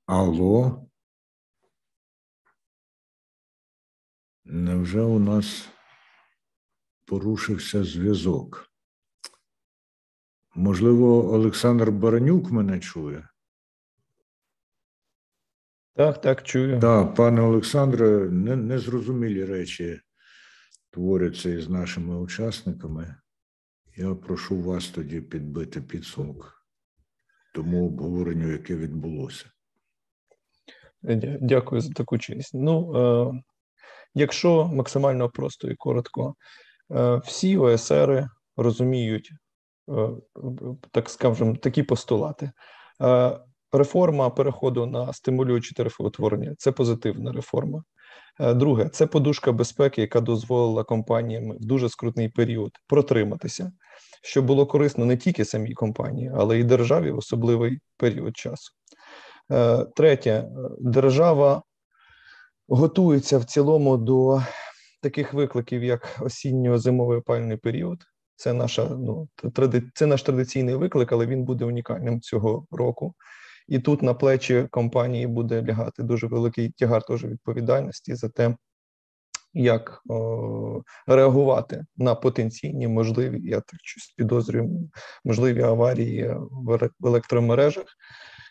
Speaker 2: Алло. Невже у нас порушився зв'язок? Можливо, Олександр Баранюк мене чує?
Speaker 5: Так, так, чую.
Speaker 2: Так, пане Олександре, незрозумілі речі творяться із нашими учасниками. Я прошу вас тоді підбити підсумок тому обговоренню, яке відбулося.
Speaker 5: Дякую за таку честь. Ну, е, якщо максимально просто і коротко, е, всі ОСР розуміють, так скажемо, такі постулати. Реформа переходу на стимулюючі тарифоутворення це позитивна реформа. Друге, це подушка безпеки, яка дозволила компаніям в дуже скрутний період протриматися, що було корисно не тільки самій компанії, але й державі в особливий період часу. Третє, держава готується в цілому до таких викликів, як осінньо-зимовий опальний період. Це наша ну це наш традиційний виклик, але він буде унікальним цього року. І тут на плечі компанії буде лягати дуже великий тягар теж відповідальності за те, як о, реагувати на потенційні можливі, я так щось підозрюю, можливі аварії в електромережах.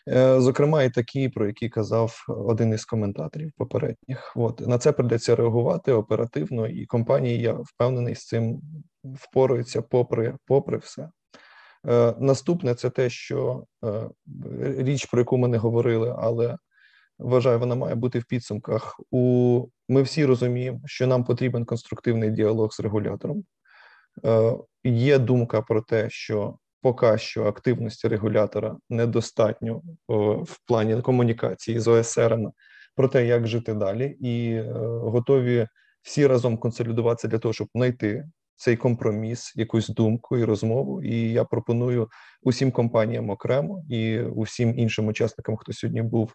Speaker 5: Е, зокрема, і такі, про які казав один із коментаторів попередніх. От на це придеться реагувати оперативно, і компанії, я впевнений, з цим впораються попри попри все. Е, Наступне це те, що е, річ, про яку ми не говорили, але вважаю, вона має бути в підсумках. У ми всі розуміємо, що нам потрібен конструктивний діалог з регулятором. Є думка про те, що поки що активності регулятора недостатньо в плані комунікації з ОСР про те, як жити далі, і е, готові всі разом консолідуватися для того, щоб знайти цей компроміс, якусь думку і розмову. І я пропоную усім компаніям окремо і усім іншим учасникам, хто сьогодні був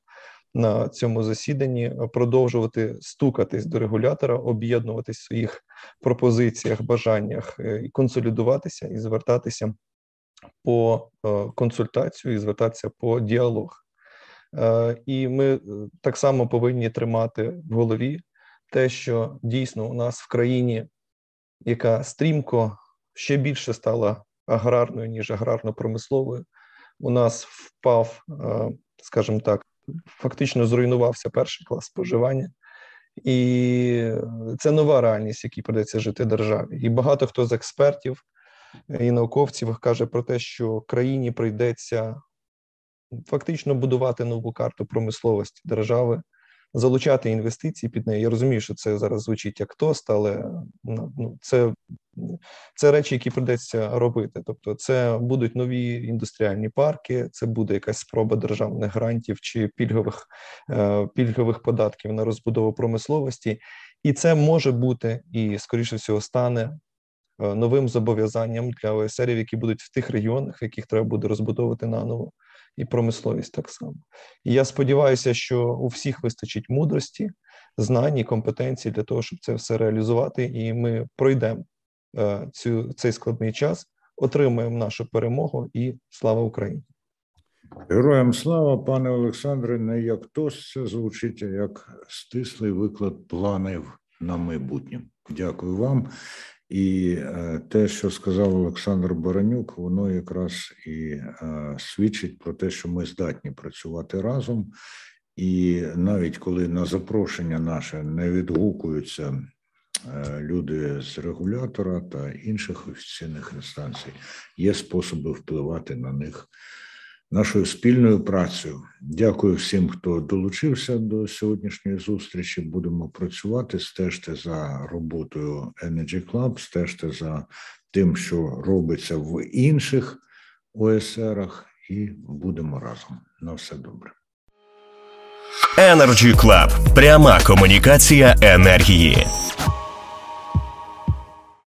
Speaker 5: на цьому засіданні, продовжувати стукатись до регулятора, об'єднуватись в своїх пропозиціях, бажаннях е, і консолідуватися і звертатися по е, консультацію і звертатися по діалог. Е, і ми е, так само повинні тримати в голові те, що дійсно у нас в країні, яка стрімко ще більше стала аграрною ніж аграрно-промисловою, у нас впав, скажімо так, фактично зруйнувався перший клас споживання. І це нова реальність, якій придеться жити державі. І багато хто з експертів і науковців каже про те, що країні прийдеться фактично будувати нову карту промисловості держави, залучати інвестиції під неї. Я розумію, що це зараз звучить як тост, але ну, це це речі, які придеться робити. Тобто, це будуть нові індустріальні парки, це буде якась спроба державних грантів чи пільгових е, пільгових податків на розбудову промисловості, і це може бути і скоріше всього стане новим зобов'язанням для ОСРів, які будуть в тих регіонах, в яких треба буде розбудовувати наново і промисловість так само. І я сподіваюся, що у всіх вистачить мудрості, знань і компетенцій для того, щоб це все реалізувати, і ми пройдемо е, цю цей складний час, отримаємо нашу перемогу і слава Україні.
Speaker 2: Героям слава, пане Олександре, не як тос це звучить, а як стислий виклад планів на майбутнє. Дякую вам. І е, те, що сказав Олександр Баранюк, воно якраз і е, свідчить про те, що ми здатні працювати разом, і навіть коли на запрошення наше не відгукуються е, люди з регулятора та інших офіційних інстанцій, є способи впливати на них нашою спільною працею. Дякую всім, хто долучився до сьогоднішньої зустрічі. Будемо працювати, стежте за роботою Energy Club, стежте за тим, що робиться в інших ОСРах, і будемо разом. На все добре.
Speaker 1: Energy Club. пряма комунікація енергії.